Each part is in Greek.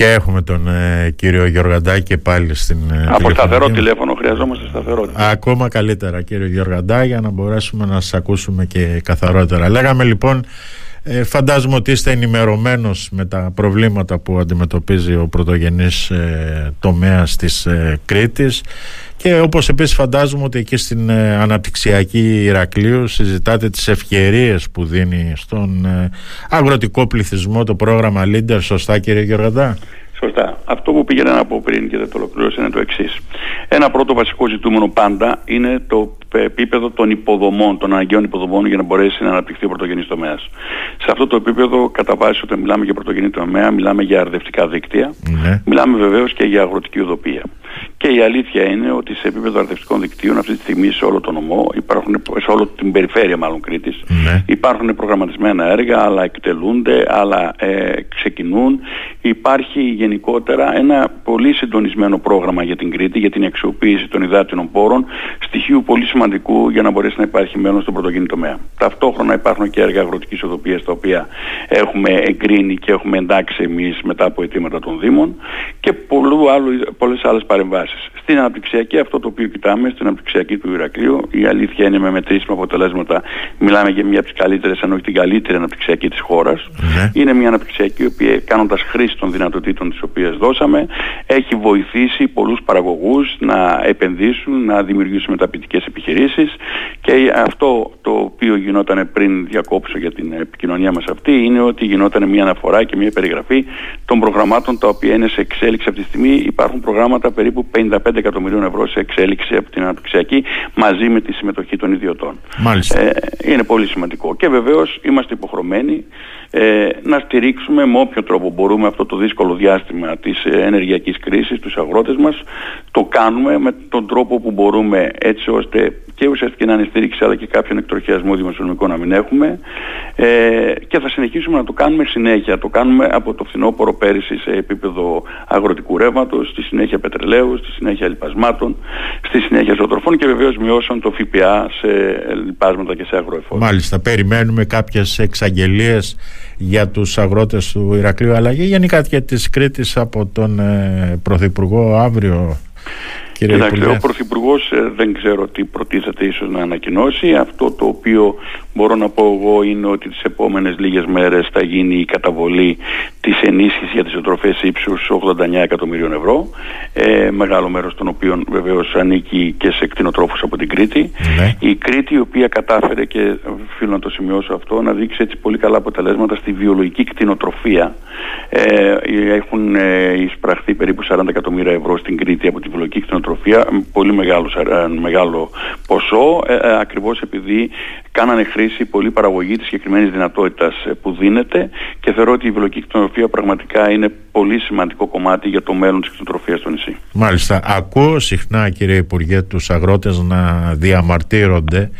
Και έχουμε τον ε, κύριο Γιωργαντάκη και πάλι στην ε, Από σταθερό τηλέφωνο χρειαζόμαστε σταθερότητα. Ακόμα καλύτερα κύριο Γιωργαντά για να μπορέσουμε να σας ακούσουμε και καθαρότερα. Λέγαμε λοιπόν ε, φαντάζομαι ότι είστε ενημερωμένος με τα προβλήματα που αντιμετωπίζει ο πρωτογενής ε, τομέας της ε, Κρήτης και όπως επίσης φαντάζομαι ότι εκεί στην ε, αναπτυξιακή Ηρακλείου συζητάτε τις ευκαιρίες που δίνει στον ε, αγροτικό πληθυσμό το πρόγραμμα Leader. Σωστά κύριε Γεωργαντά; Σωστά. Αυτό που πήγαινα να πω πριν και δεν το ολοκλήρωσα είναι το εξής. Ένα πρώτο βασικό ζητούμενο πάντα είναι το επίπεδο των υποδομών, των αναγκαίων υποδομών για να μπορέσει να αναπτυχθεί ο πρωτογενής τομέας. Σε αυτό το επίπεδο, κατά βάση, όταν μιλάμε για πρωτογενή τομέα, μιλάμε για αρδευτικά δίκτυα, ναι. μιλάμε βεβαίως και για αγροτική οδοπία. Και η αλήθεια είναι ότι σε επίπεδο αρδευτικών δικτύων αυτή τη στιγμή σε όλο το νομό, υπάρχουν, σε όλη την περιφέρεια μάλλον Κρήτης, ναι. υπάρχουν προγραμματισμένα έργα, άλλα εκτελούνται, άλλα ε, ξεκινούν. Υπάρχει γενικότερα ένα πολύ συντονισμένο πρόγραμμα για την Κρήτη, για την αξιοποίηση των υδάτινων πόρων, στοιχείου πολύ σημαντικού για να μπορέσει να υπάρχει μέλλον στον πρωτογενή τομέα. Ταυτόχρονα υπάρχουν και έργα αγροτικής οδοπία τα οποία έχουμε εγκρίνει και έχουμε εντάξει εμείς μετά από αιτήματα των Δήμων και πολλές άλλες παρεμβάσεις. Στην αναπτυξιακή, αυτό το οποίο κοιτάμε, στην αναπτυξιακή του Ηρακλείου, η αλήθεια είναι με μετρήσιμα αποτελέσματα. Μιλάμε για μια από τις καλύτερες, αν όχι την καλύτερη αναπτυξιακή της χώρας. Ναι. Είναι μια αναπτυξιακή, η οποία κάνοντας χρήση των δυνατοτήτων τις οποίες δώσαμε, έχει βοηθήσει πολλούς παραγωγούς να επενδύσουν, να δημιουργήσουν μεταπητικές επιχειρήσεις και αυτό το οποίο γινόταν πριν διακόψω για την επικοινωνία μας αυτή είναι ότι γινόταν μια αναφορά και μια περιγραφή των προγραμμάτων τα οποία είναι σε εξέλιξη αυτή τη στιγμή. Υπάρχουν προγράμματα περίπου 55 εκατομμυρίων ευρώ σε εξέλιξη από την αναπτυξιακή μαζί με τη συμμετοχή των ιδιωτών. Ε, είναι πολύ σημαντικό. Και βεβαίως είμαστε υποχρεωμένοι ε, να στηρίξουμε με όποιο τρόπο μπορούμε αυτό το δύσκολο διάστημα της ε, ενεργειακής κρίσης τους αγρότες μας. Το κάνουμε με τον τρόπο που μπορούμε έτσι ώστε και ουσιαστική να είναι στήριξη αλλά και κάποιον εκτροχιασμό δημοσιονομικό να μην έχουμε ε, και θα συνεχίσουμε να το κάνουμε συνέχεια. Το κάνουμε από το φθινόπωρο πέρυσι σε επίπεδο αγροτικού ρεύματος, στη συνέχεια πετρελαίου, στη συνέχεια λοιπασμάτων, στη συνέχεια ζωοτροφών και βεβαίως μειώσαν το ΦΠΑ σε λοιπάσματα και σε αγροεφόρα. Μάλιστα, περιμένουμε κάποιες εξαγγελίες για τους αγρότες του Ηρακλείου αλλά και γενικά και της Κρήτης από τον ε, Πρωθυπουργό αύριο Κύριε Κοιτάξτε, ο Πρωθυπουργός ε, δεν ξέρω τι προτίθεται ίσως να ανακοινώσει. Αυτό το οποίο μπορώ να πω εγώ είναι ότι τις επόμενες λίγες μέρες θα γίνει η καταβολή της ενίσχυσης για τις οτροφές ύψους 89 εκατομμυρίων ευρώ. Ε, μεγάλο μέρος των οποίων βεβαίως ανήκει και σε κτηνοτρόφους από την Κρήτη. Ναι. Η Κρήτη η οποία κατάφερε και οφείλω να το σημειώσω αυτό να δείξει έτσι πολύ καλά αποτελέσματα στη βιολογική κτηνοτροφία. Ε, έχουν ε, εισπραχθεί περίπου 40 εκατομμύρια ευρώ στην Κρήτη από τη βιολογική κτηνοτροφία πολύ μεγάλο, ε, μεγάλο ποσό ε, ε, ακριβώς επειδή κάνανε χρήση πολύ παραγωγή της συγκεκριμένης δυνατότητας που δίνεται και θεωρώ ότι η βιολογική κτηνοτροφία πραγματικά είναι πολύ σημαντικό κομμάτι για το μέλλον της κτηνοτροφίας στο νησί. Μάλιστα. Ακούω συχνά κύριε Υπουργέ τους αγρότες να διαμαρτύρονται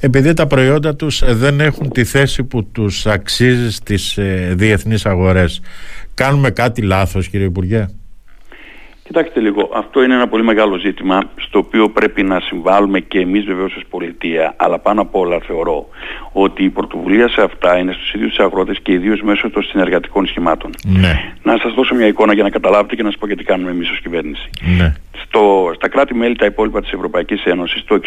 επειδή τα προϊόντα τους δεν έχουν τη θέση που τους αξίζει στις διεθνείς αγορές. Κάνουμε κάτι λάθος κύριε Υπουργέ; Κοιτάξτε λίγο, αυτό είναι ένα πολύ μεγάλο ζήτημα στο οποίο πρέπει να συμβάλλουμε και εμείς βεβαίως ως πολιτεία. Αλλά πάνω απ' όλα θεωρώ ότι η πρωτοβουλία σε αυτά είναι στους ίδιους τους αγρότες και ιδίως μέσω των συνεργατικών σχημάτων. Ναι. Να σας δώσω μια εικόνα για να καταλάβετε και να σας πω γιατί κάνουμε εμείς ως κυβέρνηση. Ναι. Στο, στα κράτη-μέλη τα υπόλοιπα της Ευρωπαϊκής Ένωσης το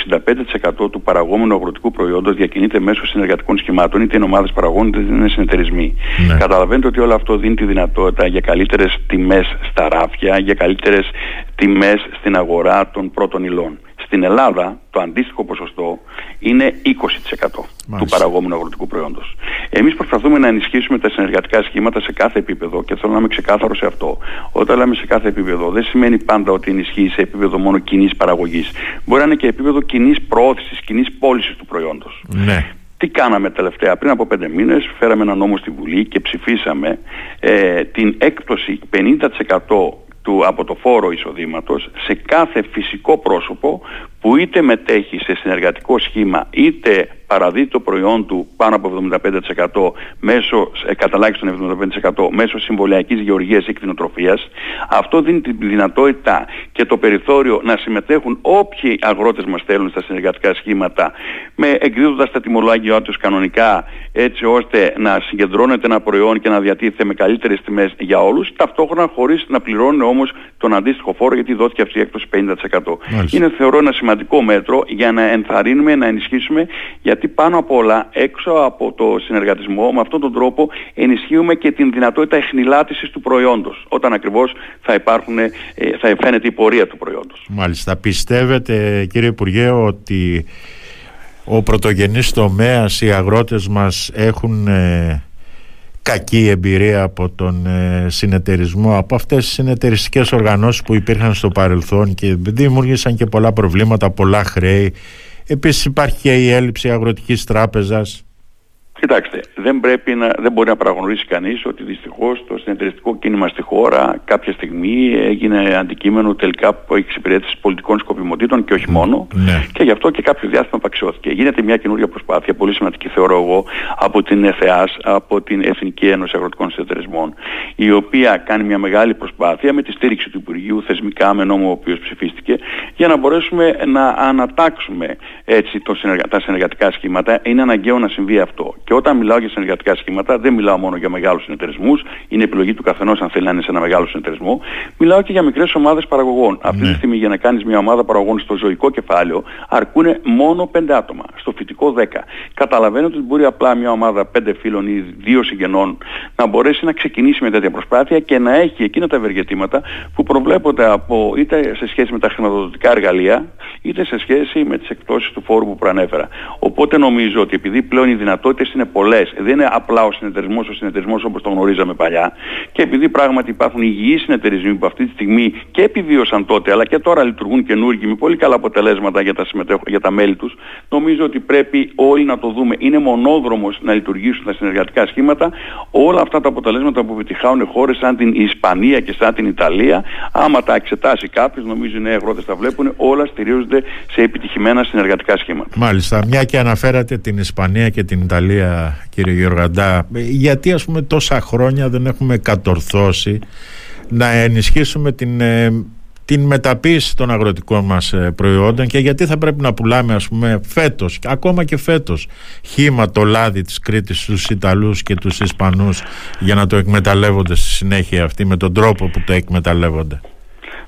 65% του παραγόμενου αγροτικού προϊόντος διακινείται μέσω συνεργατικών σχημάτων είτε είναι ομάδες παραγών είτε είναι συνεταιρισμοί. Ναι. Καταλαβαίνετε ότι όλο αυτό δίνει τη δυνατότητα για καλύτερες τιμές στα ράφια, για καλύτερες τιμές στην αγορά των πρώτων υλών. Στην Ελλάδα το αντίστοιχο ποσοστό είναι 20% του παραγόμενου αγροτικού προϊόντος. Εμείς προσπαθούμε να ενισχύσουμε τα συνεργατικά σχήματα σε κάθε επίπεδο και θέλω να είμαι ξεκάθαρο σε αυτό. Όταν λέμε σε κάθε επίπεδο δεν σημαίνει πάντα ότι ενισχύει σε επίπεδο μόνο κοινής παραγωγής. Μπορεί να είναι και επίπεδο κοινής προώθησης, κοινής πώλησης του προϊόντος. Ναι. Τι κάναμε τελευταία, πριν από πέντε μήνες φέραμε ένα νόμο στη Βουλή και ψηφίσαμε ε, την έκπτωση 50% του, από το φόρο εισοδήματος σε κάθε φυσικό πρόσωπο που είτε μετέχει σε συνεργατικό σχήμα είτε παραδίδει το προϊόν του πάνω από 75% μέσω, ε, καταλάχιστον 75% μέσω συμβολιακής γεωργίας ή κτηνοτροφίας. Αυτό δίνει τη δυνατότητα και το περιθώριο να συμμετέχουν όποιοι αγρότες μας θέλουν στα συνεργατικά σχήματα με εκδίδοντας τα τιμολόγια τους κανονικά έτσι ώστε να συγκεντρώνεται ένα προϊόν και να διατίθεται με καλύτερες τιμές για όλους ταυτόχρονα χωρίς να πληρώνουν όμως τον αντίστοιχο φόρο γιατί δόθηκε αυτή η έκπτωση 50%. Είναι θεωρώ ένα σημαντικό μέτρο για να ενθαρρύνουμε, να ενισχύσουμε γιατί πάνω απ' όλα έξω από το συνεργατισμό με αυτόν τον τρόπο ενισχύουμε και την δυνατότητα εχνηλάτησης του προϊόντος όταν ακριβώς θα, υπάρχουν, ε, θα φαίνεται η πορεία του προϊόντος. Μάλιστα. Πιστεύετε κύριε Υπουργέ ότι ο πρωτογενής τομέας, οι αγρότες μας έχουν ε, κακή εμπειρία από τον ε, συνεταιρισμό, από αυτές τις συνεταιριστικές οργανώσεις που υπήρχαν στο παρελθόν και δημιούργησαν και πολλά προβλήματα, πολλά χρέη Επίσης υπάρχει και η έλλειψη αγροτικής τράπεζας. Κοιτάξτε, δεν, πρέπει να, δεν μπορεί να παραγνωρίσει κανείς ότι δυστυχώς το συνεταιριστικό κίνημα στη χώρα κάποια στιγμή έγινε αντικείμενο τελικά που εξυπηρέτηση πολιτικών σκοπιμοτήτων και όχι μόνο ναι. και γι' αυτό και κάποιο διάστημα απαξιώθηκε. Γίνεται μια καινούργια προσπάθεια, πολύ σημαντική θεωρώ εγώ, από την ΕΘΕΑΣ, από την Εθνική Ένωση Αγροτικών Συνεταιρισμών, η οποία κάνει μια μεγάλη προσπάθεια με τη στήριξη του Υπουργείου θεσμικά με νόμο ο οποίος ψηφίστηκε για να μπορέσουμε να ανατάξουμε έτσι το συνεργα... τα συνεργατικά σχήματα. Είναι αναγκαίο να συμβεί αυτό. Και όταν μιλάω για συνεργατικά σχήματα, δεν μιλάω μόνο για μεγάλους συνεταιρισμούς, είναι επιλογή του καθενός αν θέλει να είναι σε ένα μεγάλο συνεταιρισμό. Μιλάω και για μικρές ομάδες παραγωγών. Ναι. Αυτή τη στιγμή για να κάνεις μια ομάδα παραγωγών στο ζωικό κεφάλαιο αρκούν μόνο 5 άτομα, στο φυτικό 10. Καταλαβαίνω ότι μπορεί απλά μια ομάδα 5 φίλων ή 2 συγγενών να μπορέσει να ξεκινήσει με τέτοια προσπάθεια και να έχει εκείνα τα ευεργετήματα που προβλέπονται από, είτε σε σχέση με τα χρηματοδοτικά εργαλεία, είτε σε σχέση με τις εκπτώσεις του φόρου που προανέφερα. Οπότε νομίζω ότι επειδή πλέον οι δυνατότητες είναι πολλές, δεν είναι απλά ο συνεταιρισμός ο συνεταιρισμός όπως τον γνωρίζαμε παλιά και επειδή πράγματι υπάρχουν υγιείς συνεταιρισμοί που αυτή τη στιγμή και επιβίωσαν τότε αλλά και τώρα λειτουργούν καινούργοι με πολύ καλά αποτελέσματα για τα, για τα μέλη τους, νομίζω ότι πρέπει όλοι να το δούμε. Είναι μονόδρομος να λειτουργήσουν τα συνεργατικά σχήματα. Όλα αυτά τα αποτελέσματα που επιτυχάουν χώρες σαν την Ισπανία και σαν την Ιταλία, άμα τα εξετάσει κάποιος, νομίζω οι νέοι αγρότες τα βλέπουν, όλα στηρίζονται σε επιτυχημένα συνεργατικά σχήματα. Μάλιστα. Μια και αναφέρατε την Ισπανία και την Ιταλία κύριε Γιώργαντά γιατί ας πούμε τόσα χρόνια δεν έχουμε κατορθώσει να ενισχύσουμε την, ε, την μεταποίηση των αγροτικών μας ε, προϊόντων και γιατί θα πρέπει να πουλάμε ας πούμε φέτος, ακόμα και φέτος χήμα το λάδι της Κρήτης στους Ιταλούς και τους Ισπανούς για να το εκμεταλλεύονται στη συνέχεια αυτή με τον τρόπο που το εκμεταλλεύονται.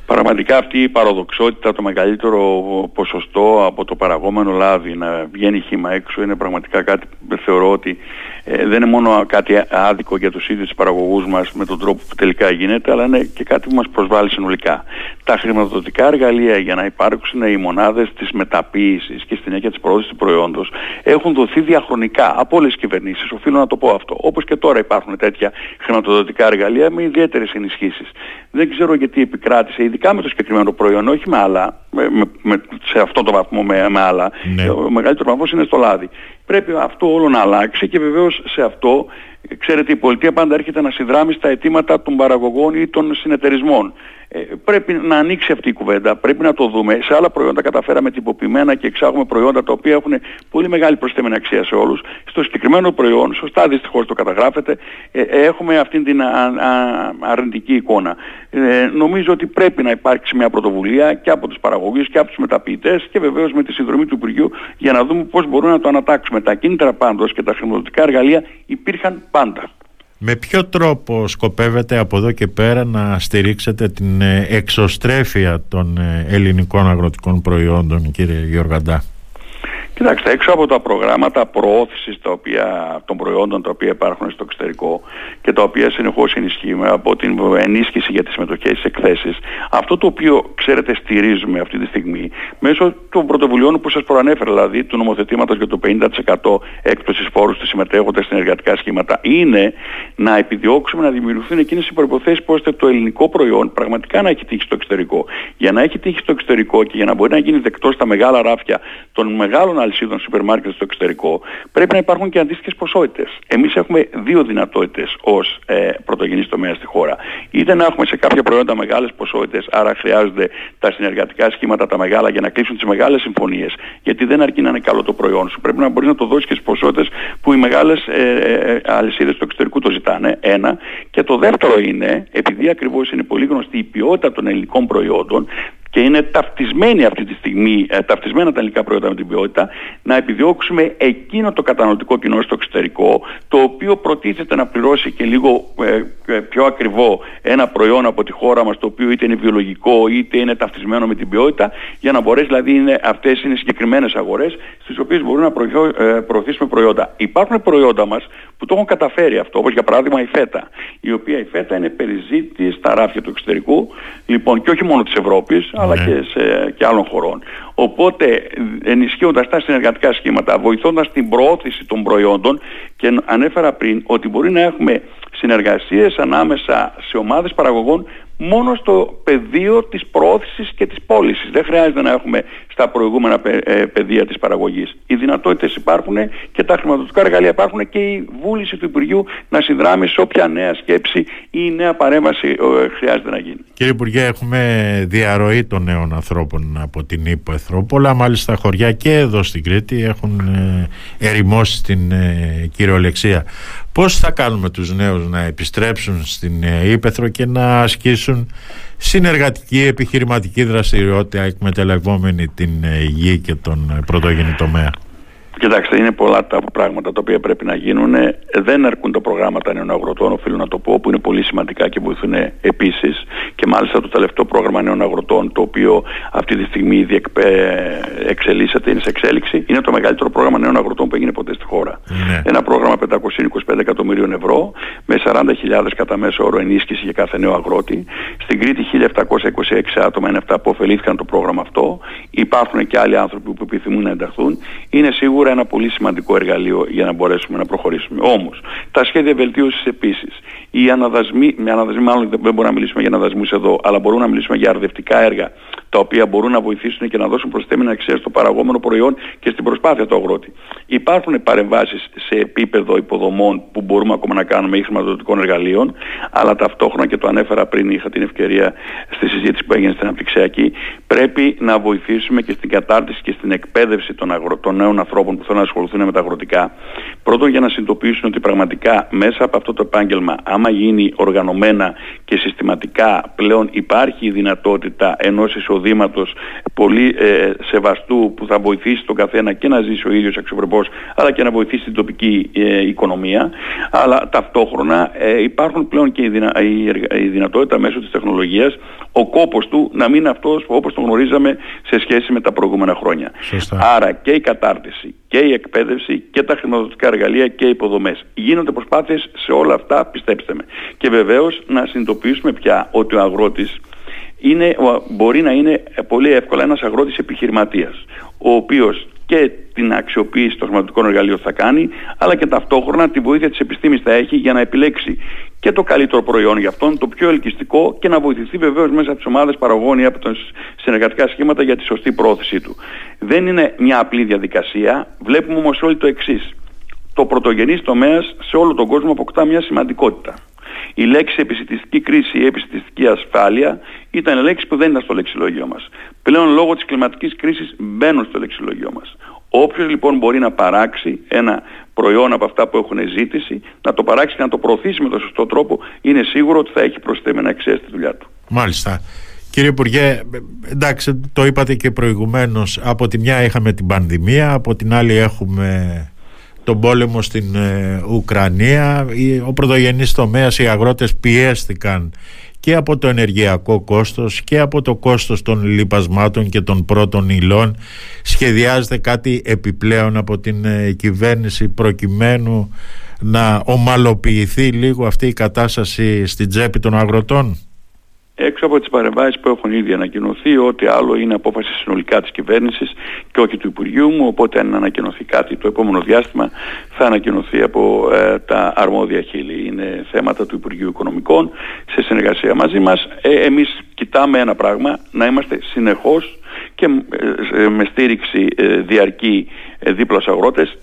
Πραγματικά αυτή η παραδοξότητα, το μεγαλύτερο ποσοστό από το παραγόμενο λάδι να βγαίνει χήμα έξω είναι πραγματικά κάτι που θεωρώ ότι ε, δεν είναι μόνο κάτι άδικο για τους ίδιους τους παραγωγούς μας με τον τρόπο που τελικά γίνεται, αλλά είναι και κάτι που μας προσβάλλει συνολικά. Τα χρηματοδοτικά εργαλεία για να υπάρξουν οι μονάδες της μεταποίησης και στην έννοια της προώθησης του προϊόντος έχουν δοθεί διαχρονικά από όλες τις κυβερνήσεις, οφείλω να το πω αυτό. Όπως και τώρα υπάρχουν τέτοια χρηματοδοτικά εργαλεία με ιδιαίτερες ενισχύσεις. Δεν ξέρω γιατί επικράτησε, ειδικά με το συγκεκριμένο προϊόν, όχι με άλλα, με, με, σε αυτό το βαθμό με, με άλλα. Ναι. Ο μεγαλύτερος βαθμός είναι στο λάδι. Πρέπει αυτό όλο να αλλάξει και βεβαίως σε αυτό, ξέρετε η πολιτεία πάντα έρχεται να συνδράμει στα αιτήματα των παραγωγών ή των συνεταιρισμών. Ε, πρέπει να ανοίξει αυτή η κουβέντα, πρέπει να το δούμε. Σε άλλα προϊόντα καταφέραμε τυποποιημένα και εξάγουμε προϊόντα τα οποία έχουν πολύ μεγάλη προσθέμενη αξία σε όλους. Στο συγκεκριμένο προϊόν, σωστά δυστυχώς το καταγράφεται, ε, έχουμε αυτή την αρνητική εικόνα. Ε, νομίζω ότι πρέπει να υπάρξει μια πρωτοβουλία και από τους παραγωγούς και από τους μεταποιητές και βεβαίως με τη συνδρομή του Υπουργείου για να δούμε πώς μπορούμε να το ανατάξουμε. Τα κίνητρα πάντως και τα χρηματοδοτικά εργαλεία υπήρχαν πάντα. Με ποιο τρόπο σκοπεύετε από εδώ και πέρα να στηρίξετε την ε, εξωστρέφεια των ε, ελληνικών αγροτικών προϊόντων κύριε Γιώργαντά. Κοιτάξτε, έξω από τα προγράμματα προώθησης τα οποία, των προϊόντων τα οποία υπάρχουν στο εξωτερικό και τα οποία συνεχώς ενισχύουμε από την ενίσχυση για τις συμμετοχές στις εκθέσεις, αυτό το οποίο ξέρετε στηρίζουμε αυτή τη στιγμή μέσω των πρωτοβουλειών που σας προανέφερα, δηλαδή του νομοθετήματος για το 50% έκπτωσης φόρους στις συμμετέχοντες στην εργατικά σχήματα, είναι να επιδιώξουμε να δημιουργηθούν εκείνες οι προϋποθέσεις ώστε το ελληνικό προϊόν πραγματικά να έχει τύχει στο εξωτερικό. Για να έχει τύχει στο εξωτερικό και για να μπορεί να γίνει δεκτός στα μεγάλα ράφια των μεγάλων αλυσίδων σούπερ μάρκετ στο εξωτερικό, πρέπει να υπάρχουν και αντίστοιχες ποσότητες. Εμείς έχουμε δύο δυνατότητες ως ε, πρωτογενή τομέας στη χώρα. Είτε να έχουμε σε κάποια προϊόντα μεγάλες ποσότητες, άρα χρειάζονται τα συνεργατικά σχήματα τα μεγάλα για να κλείσουν τις μεγάλες συμφωνίες. Γιατί δεν αρκεί να είναι καλό το προϊόν σου. Πρέπει να μπορείς να το δώσεις και στι ποσότητες που οι μεγάλες ε, ε, αλυσίδες του εξωτερικού το ζητάνε. Ένα. Και το δεύτερο είναι, επειδή ακριβώς είναι πολύ γνωστή η ποιότητα των ελληνικών προϊόντων, και είναι ταυτισμένη αυτή τη στιγμή, ε, ταυτισμένα τα ελληνικά προϊόντα με την ποιότητα, να επιδιώξουμε εκείνο το καταναλωτικό κοινό στο εξωτερικό, το οποίο προτίθεται να πληρώσει και λίγο ε, ε, πιο ακριβό ένα προϊόν από τη χώρα μας, το οποίο είτε είναι βιολογικό είτε είναι ταυτισμένο με την ποιότητα, για να μπορέσει δηλαδή είναι, αυτές είναι συγκεκριμένες αγορές στις οποίες μπορούμε να προωθήσουμε προϊόντα. Υπάρχουν προϊόντα μας που το έχουν καταφέρει αυτό, όπως για παράδειγμα η φέτα, η οποία η φέτα είναι περιζήτης στα ράφια του εξωτερικού, λοιπόν και όχι μόνο της Ευρώπης, αλλά ναι. και, σε, και άλλων χωρών. Οπότε ενισχύοντας τα συνεργατικά σχήματα, βοηθώντας την προώθηση των προϊόντων και ανέφερα πριν ότι μπορεί να έχουμε συνεργασίες ανάμεσα σε ομάδες παραγωγών μόνο στο πεδίο της προώθησης και της πώλησης. Δεν χρειάζεται να έχουμε στα προηγούμενα ε, πεδία της παραγωγής. Οι δυνατότητες υπάρχουν και τα χρηματοδοτικά εργαλεία υπάρχουν και η βούληση του Υπουργείου να συνδράμει σε όποια νέα σκέψη ή νέα παρέμβαση ε, χρειάζεται να γίνει. Κύριε Υπουργέ, έχουμε διαρροή των νέων ανθρώπων από την Ήπεθρο. Πολλά μάλιστα χωριά και εδώ στην Κρήτη έχουν ε, ερημώσει την κυριολεξία. Πώς θα κάνουμε τους νέους να επιστρέψουν στην Ήπεθρο και να ασκήσουν συνεργατική επιχειρηματική δραστηριότητα εκμεταλλευόμενη την γη και τον πρωτογενή τομέα. Κοιτάξτε, είναι πολλά τα πράγματα τα οποία πρέπει να γίνουν. Δεν αρκούν τα προγράμματα νέων αγροτών, οφείλω να το πω, που είναι πολύ σημαντικά και βοηθούν επίσης. Και μάλιστα το τελευταίο πρόγραμμα νέων αγροτών, το οποίο αυτή τη στιγμή ήδη εξελίσσεται, είναι σε εξέλιξη, είναι το μεγαλύτερο πρόγραμμα νέων αγροτών που έγινε ποτέ στη χώρα. Ναι. Ένα πρόγραμμα 525 εκατομμυρίων ευρώ, με 40.000 κατά μέσο όρο ενίσχυση για κάθε νέο αγρότη. Στην Κρήτη 1.726 άτομα είναι αυτά που ωφελήθηκαν το πρόγραμμα αυτό. Υπάρχουν και άλλοι άνθρωποι που επιθυμούν να ενταχθούν. Είναι σίγουρα ένα πολύ σημαντικό εργαλείο για να μπορέσουμε να προχωρήσουμε. Όμως, τα σχέδια βελτίωσης επίσης, οι αναδασμοί, με αναδασμοί μάλλον δεν μπορούμε να μιλήσουμε για αναδασμούς εδώ, αλλά μπορούμε να μιλήσουμε για αρδευτικά έργα, τα οποία μπορούν να βοηθήσουν και να δώσουν προσθέμενα αξία στο παραγόμενο προϊόν και στην προσπάθεια του αγρότη. Υπάρχουν παρεμβάσεις σε επίπεδο υποδομών που μπορούμε ακόμα να κάνουμε ή χρηματοδοτικών εργαλείων, αλλά ταυτόχρονα και το ανέφερα πριν, είχα την ευκαιρία στη συζήτηση που έγινε στην Αναπτυξιακή, πρέπει να βοηθήσουμε και στην κατάρτιση και στην εκπαίδευση των, αγρο... των νέων ανθρώπων που θέλουν να ασχοληθούν με τα αγροτικά. Πρώτον για να συνειδητοποιήσουν ότι πραγματικά μέσα από αυτό το επάγγελμα, άμα γίνει οργανωμένα και συστηματικά πλέον υπάρχει η δυνατότητα ενός εισοδήματος πολύ ε, σεβαστού που θα βοηθήσει τον καθένα και να ζήσει ο ίδιος αξιοπρεπώς αλλά και να βοηθήσει την τοπική ε, οικονομία αλλά ταυτόχρονα ε, υπάρχουν πλέον και η, δυνα, η, δυνατότητα μέσω της τεχνολογίας ο κόπος του να μην είναι αυτός όπως τον γνωρίζαμε σε σχέση με τα προηγούμενα χρόνια. Άρα και η κατάρτιση και η εκπαίδευση και τα χρηματοδοτικά εργαλεία και οι υποδομές. Γίνονται προσπάθειες σε όλα αυτά, πιστέψτε με. Και βεβαίως να συνειδητοποιήσουμε πια ότι ο αγρότης είναι, μπορεί να είναι πολύ εύκολα ένας αγρότης επιχειρηματίας, ο οποίος και την αξιοποίηση των χρηματικών εργαλείων θα κάνει, αλλά και ταυτόχρονα τη βοήθεια της επιστήμης θα έχει για να επιλέξει και το καλύτερο προϊόν για αυτόν, το πιο ελκυστικό και να βοηθηθεί βεβαίως μέσα από τις ομάδες παραγωγών ή από τα συνεργατικά σχήματα για τη σωστή πρόθεσή του. Δεν είναι μια απλή διαδικασία, βλέπουμε όμως όλοι το εξής. Το πρωτογενής τομέας σε όλο τον κόσμο αποκτά μια σημαντικότητα. Η λέξη επιστημιστική κρίση ή επιστημιστική ασφάλεια ήταν λέξη που δεν ήταν στο λεξιλόγιο μας. Πλέον λόγω της κλιματικής κρίσης μπαίνουν στο λεξιλόγιο μας. Όποιος λοιπόν μπορεί να παράξει ένα προϊόν από αυτά που έχουν ζήτηση, να το παράξει και να το προωθήσει με τον σωστό τρόπο, είναι σίγουρο ότι θα έχει προσθέμενα αξία στη δουλειά του. Μάλιστα. Κύριε Υπουργέ, εντάξει, το είπατε και προηγουμένως, από τη μια είχαμε την πανδημία, από την άλλη έχουμε τον πόλεμο στην ε, Ουκρανία, ο πρωτογενής τομέας, οι αγρότες πιέστηκαν και από το ενεργειακό κόστος και από το κόστος των λιπασμάτων και των πρώτων υλών. Σχεδιάζεται κάτι επιπλέον από την ε, κυβέρνηση προκειμένου να ομαλοποιηθεί λίγο αυτή η κατάσταση στην τσέπη των αγροτών έξω από τις παρεμβάσεις που έχουν ήδη ανακοινωθεί ότι άλλο είναι απόφαση συνολικά της κυβέρνησης και όχι του Υπουργείου μου οπότε αν ανακοινωθεί κάτι το επόμενο διάστημα θα ανακοινωθεί από ε, τα αρμόδια χείλη είναι θέματα του Υπουργείου Οικονομικών σε συνεργασία μαζί μας ε, εμείς κοιτάμε ένα πράγμα να είμαστε συνεχώς και ε, με στήριξη διαρκή ε, δίπλα στους αγρότες.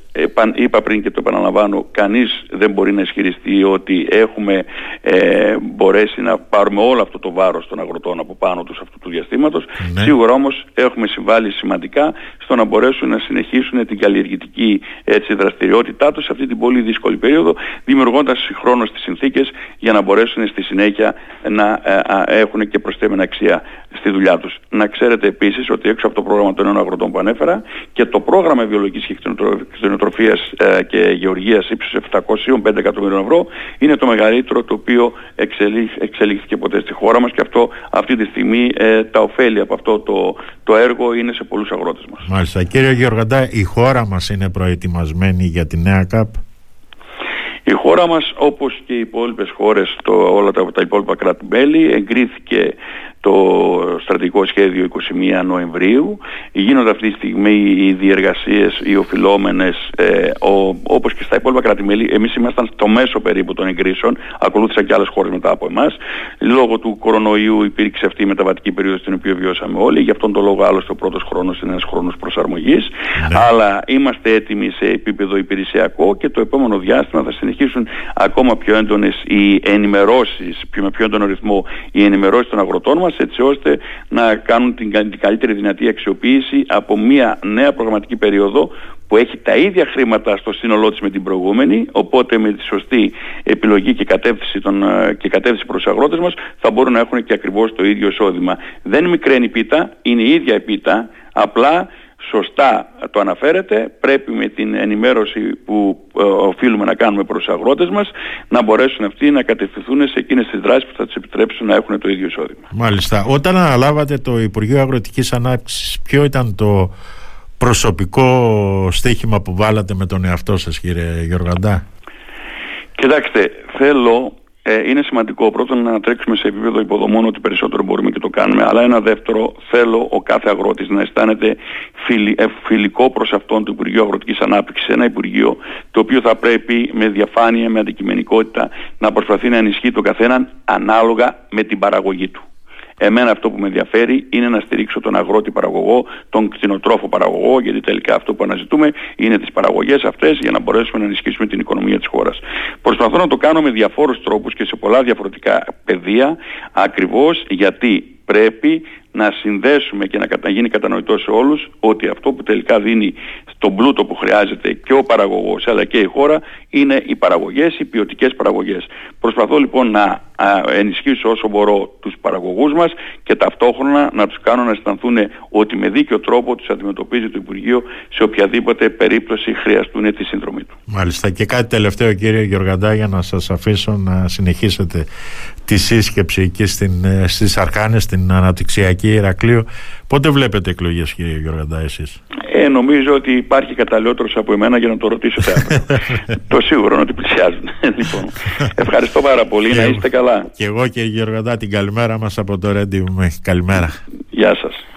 Είπα πριν και το επαναλαμβάνω, κανείς δεν μπορεί να ισχυριστεί ότι έχουμε ε, μπορέσει να πάρουμε όλο αυτό το βάρος των αγροτών από πάνω τους αυτού του διαστήματος. Ναι. Σίγουρα όμως έχουμε συμβάλει σημαντικά στο να μπορέσουν να συνεχίσουν την καλλιεργητική έτσι, δραστηριότητά τους σε αυτή την πολύ δύσκολη περίοδο, δημιουργώντας συγχρόνως τις συνθήκες για να μπορέσουν στη συνέχεια να ε, έχουν και προσθέμενα αξία στη δουλειά τους. Να ξέρετε επίσης ότι έξω από το πρόγραμμα των νέων αγροτών που ανέφερα και το πρόγραμμα βιολογικής και κτηνοτροφίας ε, και γεωργίας ύψους 705 εκατομμύριων ευρώ είναι το μεγαλύτερο το οποίο εξελίχθηκε ποτέ στη χώρα μας και αυτό αυτή τη στιγμή ε, τα ωφέλη από αυτό το, το έργο είναι σε πολλούς αγρότες μας. Μάλιστα. Κύριε Γεωργαντά, η χώρα μας είναι προετοιμασμένη για τη νέα ΚΑΠ; Η χώρα μας όπως και οι υπόλοιπες χώρες, το, όλα τα, τα υπόλοιπα κράτη-μέλη εγκρίθηκε το στρατηγικό σχέδιο 21 Νοεμβρίου. Γίνονται αυτή τη στιγμή οι διεργασίες, οι οφειλόμενες, ε, ο, όπως και στα υπόλοιπα κράτη-μέλη. Εμείς ήμασταν στο μέσο περίπου των εγκρίσεων, ακολούθησαν και άλλες χώρες μετά από εμάς. Λόγω του κορονοϊού υπήρξε αυτή η μεταβατική περίοδος την οποία βιώσαμε όλοι. Γι' αυτόν τον λόγο άλλωστε ο πρώτος χρόνος είναι ένας χρόνος προσαρμογής. Ναι. Αλλά είμαστε έτοιμοι σε επίπεδο υπηρεσιακό και το επόμενο διάστημα θα συνεχίσουν ακόμα πιο έντονες οι ενημερώσεις, με πιο έντονο ρυθμό οι ενημερώσεις των αγροτών μας έτσι ώστε να κάνουν την, καλύτερη δυνατή αξιοποίηση από μια νέα προγραμματική περίοδο που έχει τα ίδια χρήματα στο σύνολό της με την προηγούμενη, οπότε με τη σωστή επιλογή και κατεύθυνση, των, ε, και κατεύθυνση προς τους αγρότες μας θα μπορούν να έχουν και ακριβώς το ίδιο εισόδημα. Δεν μικραίνει πίτα, είναι η ίδια πίτα, απλά σωστά το αναφέρετε, πρέπει με την ενημέρωση που ε, οφείλουμε να κάνουμε προς τους αγρότες μας να μπορέσουν αυτοί να κατευθυνθούν σε εκείνες τις δράσεις που θα τους επιτρέψουν να έχουν το ίδιο εισόδημα. Μάλιστα. Όταν αναλάβατε το Υπουργείο Αγροτικής Ανάπτυξης, ποιο ήταν το προσωπικό στοίχημα που βάλατε με τον εαυτό σας κύριε Γιώργαντά. Κοιτάξτε, θέλω ε, είναι σημαντικό πρώτον να τρέξουμε σε επίπεδο υποδομών ότι περισσότερο μπορούμε και το κάνουμε, αλλά ένα δεύτερο θέλω ο κάθε αγρότης να αισθάνεται ε, φιλικό προς αυτόν το Υπουργείο Αγροτικής Ανάπτυξης, ένα Υπουργείο το οποίο θα πρέπει με διαφάνεια, με αντικειμενικότητα να προσπαθεί να ενισχύει τον καθέναν ανάλογα με την παραγωγή του. Εμένα αυτό που με ενδιαφέρει είναι να στηρίξω τον αγρότη παραγωγό, τον κτηνοτρόφο παραγωγό, γιατί τελικά αυτό που αναζητούμε είναι τις παραγωγές αυτές για να μπορέσουμε να ενισχύσουμε την οικονομία της χώρας. Προσπαθώ να το κάνω με διαφόρους τρόπους και σε πολλά διαφορετικά πεδία, ακριβώς γιατί πρέπει να συνδέσουμε και να γίνει κατανοητό σε όλους ότι αυτό που τελικά δίνει στον πλούτο που χρειάζεται και ο παραγωγός αλλά και η χώρα είναι οι παραγωγές, οι ποιοτικές παραγωγές. Προσπαθώ λοιπόν να ενισχύσω όσο μπορώ τους παραγωγούς μας και ταυτόχρονα να τους κάνω να αισθανθούν ότι με δίκιο τρόπο τους αντιμετωπίζει το Υπουργείο σε οποιαδήποτε περίπτωση χρειαστούν τη συνδρομή του. Μάλιστα και κάτι τελευταίο κύριε Γιωργαντά για να σας αφήσω να συνεχίσετε τη σύσκεψη εκεί στην, ε, στις Αρκάνες, στην αναπτυξιακή Ηρακλείο. Πότε βλέπετε εκλογές κύριε Γιωργαντά εσείς; Ε, νομίζω ότι υπάρχει καταλληλότερος από εμένα για να το ρωτήσετε αύριο. το σίγουρο είναι ότι πλησιάζουν. λοιπόν, ευχαριστώ πάρα πολύ. να είστε καλά. Και εγώ και η Γιωργαντά την καλημέρα μας από το Ρέντιου. Καλημέρα. Γεια σας.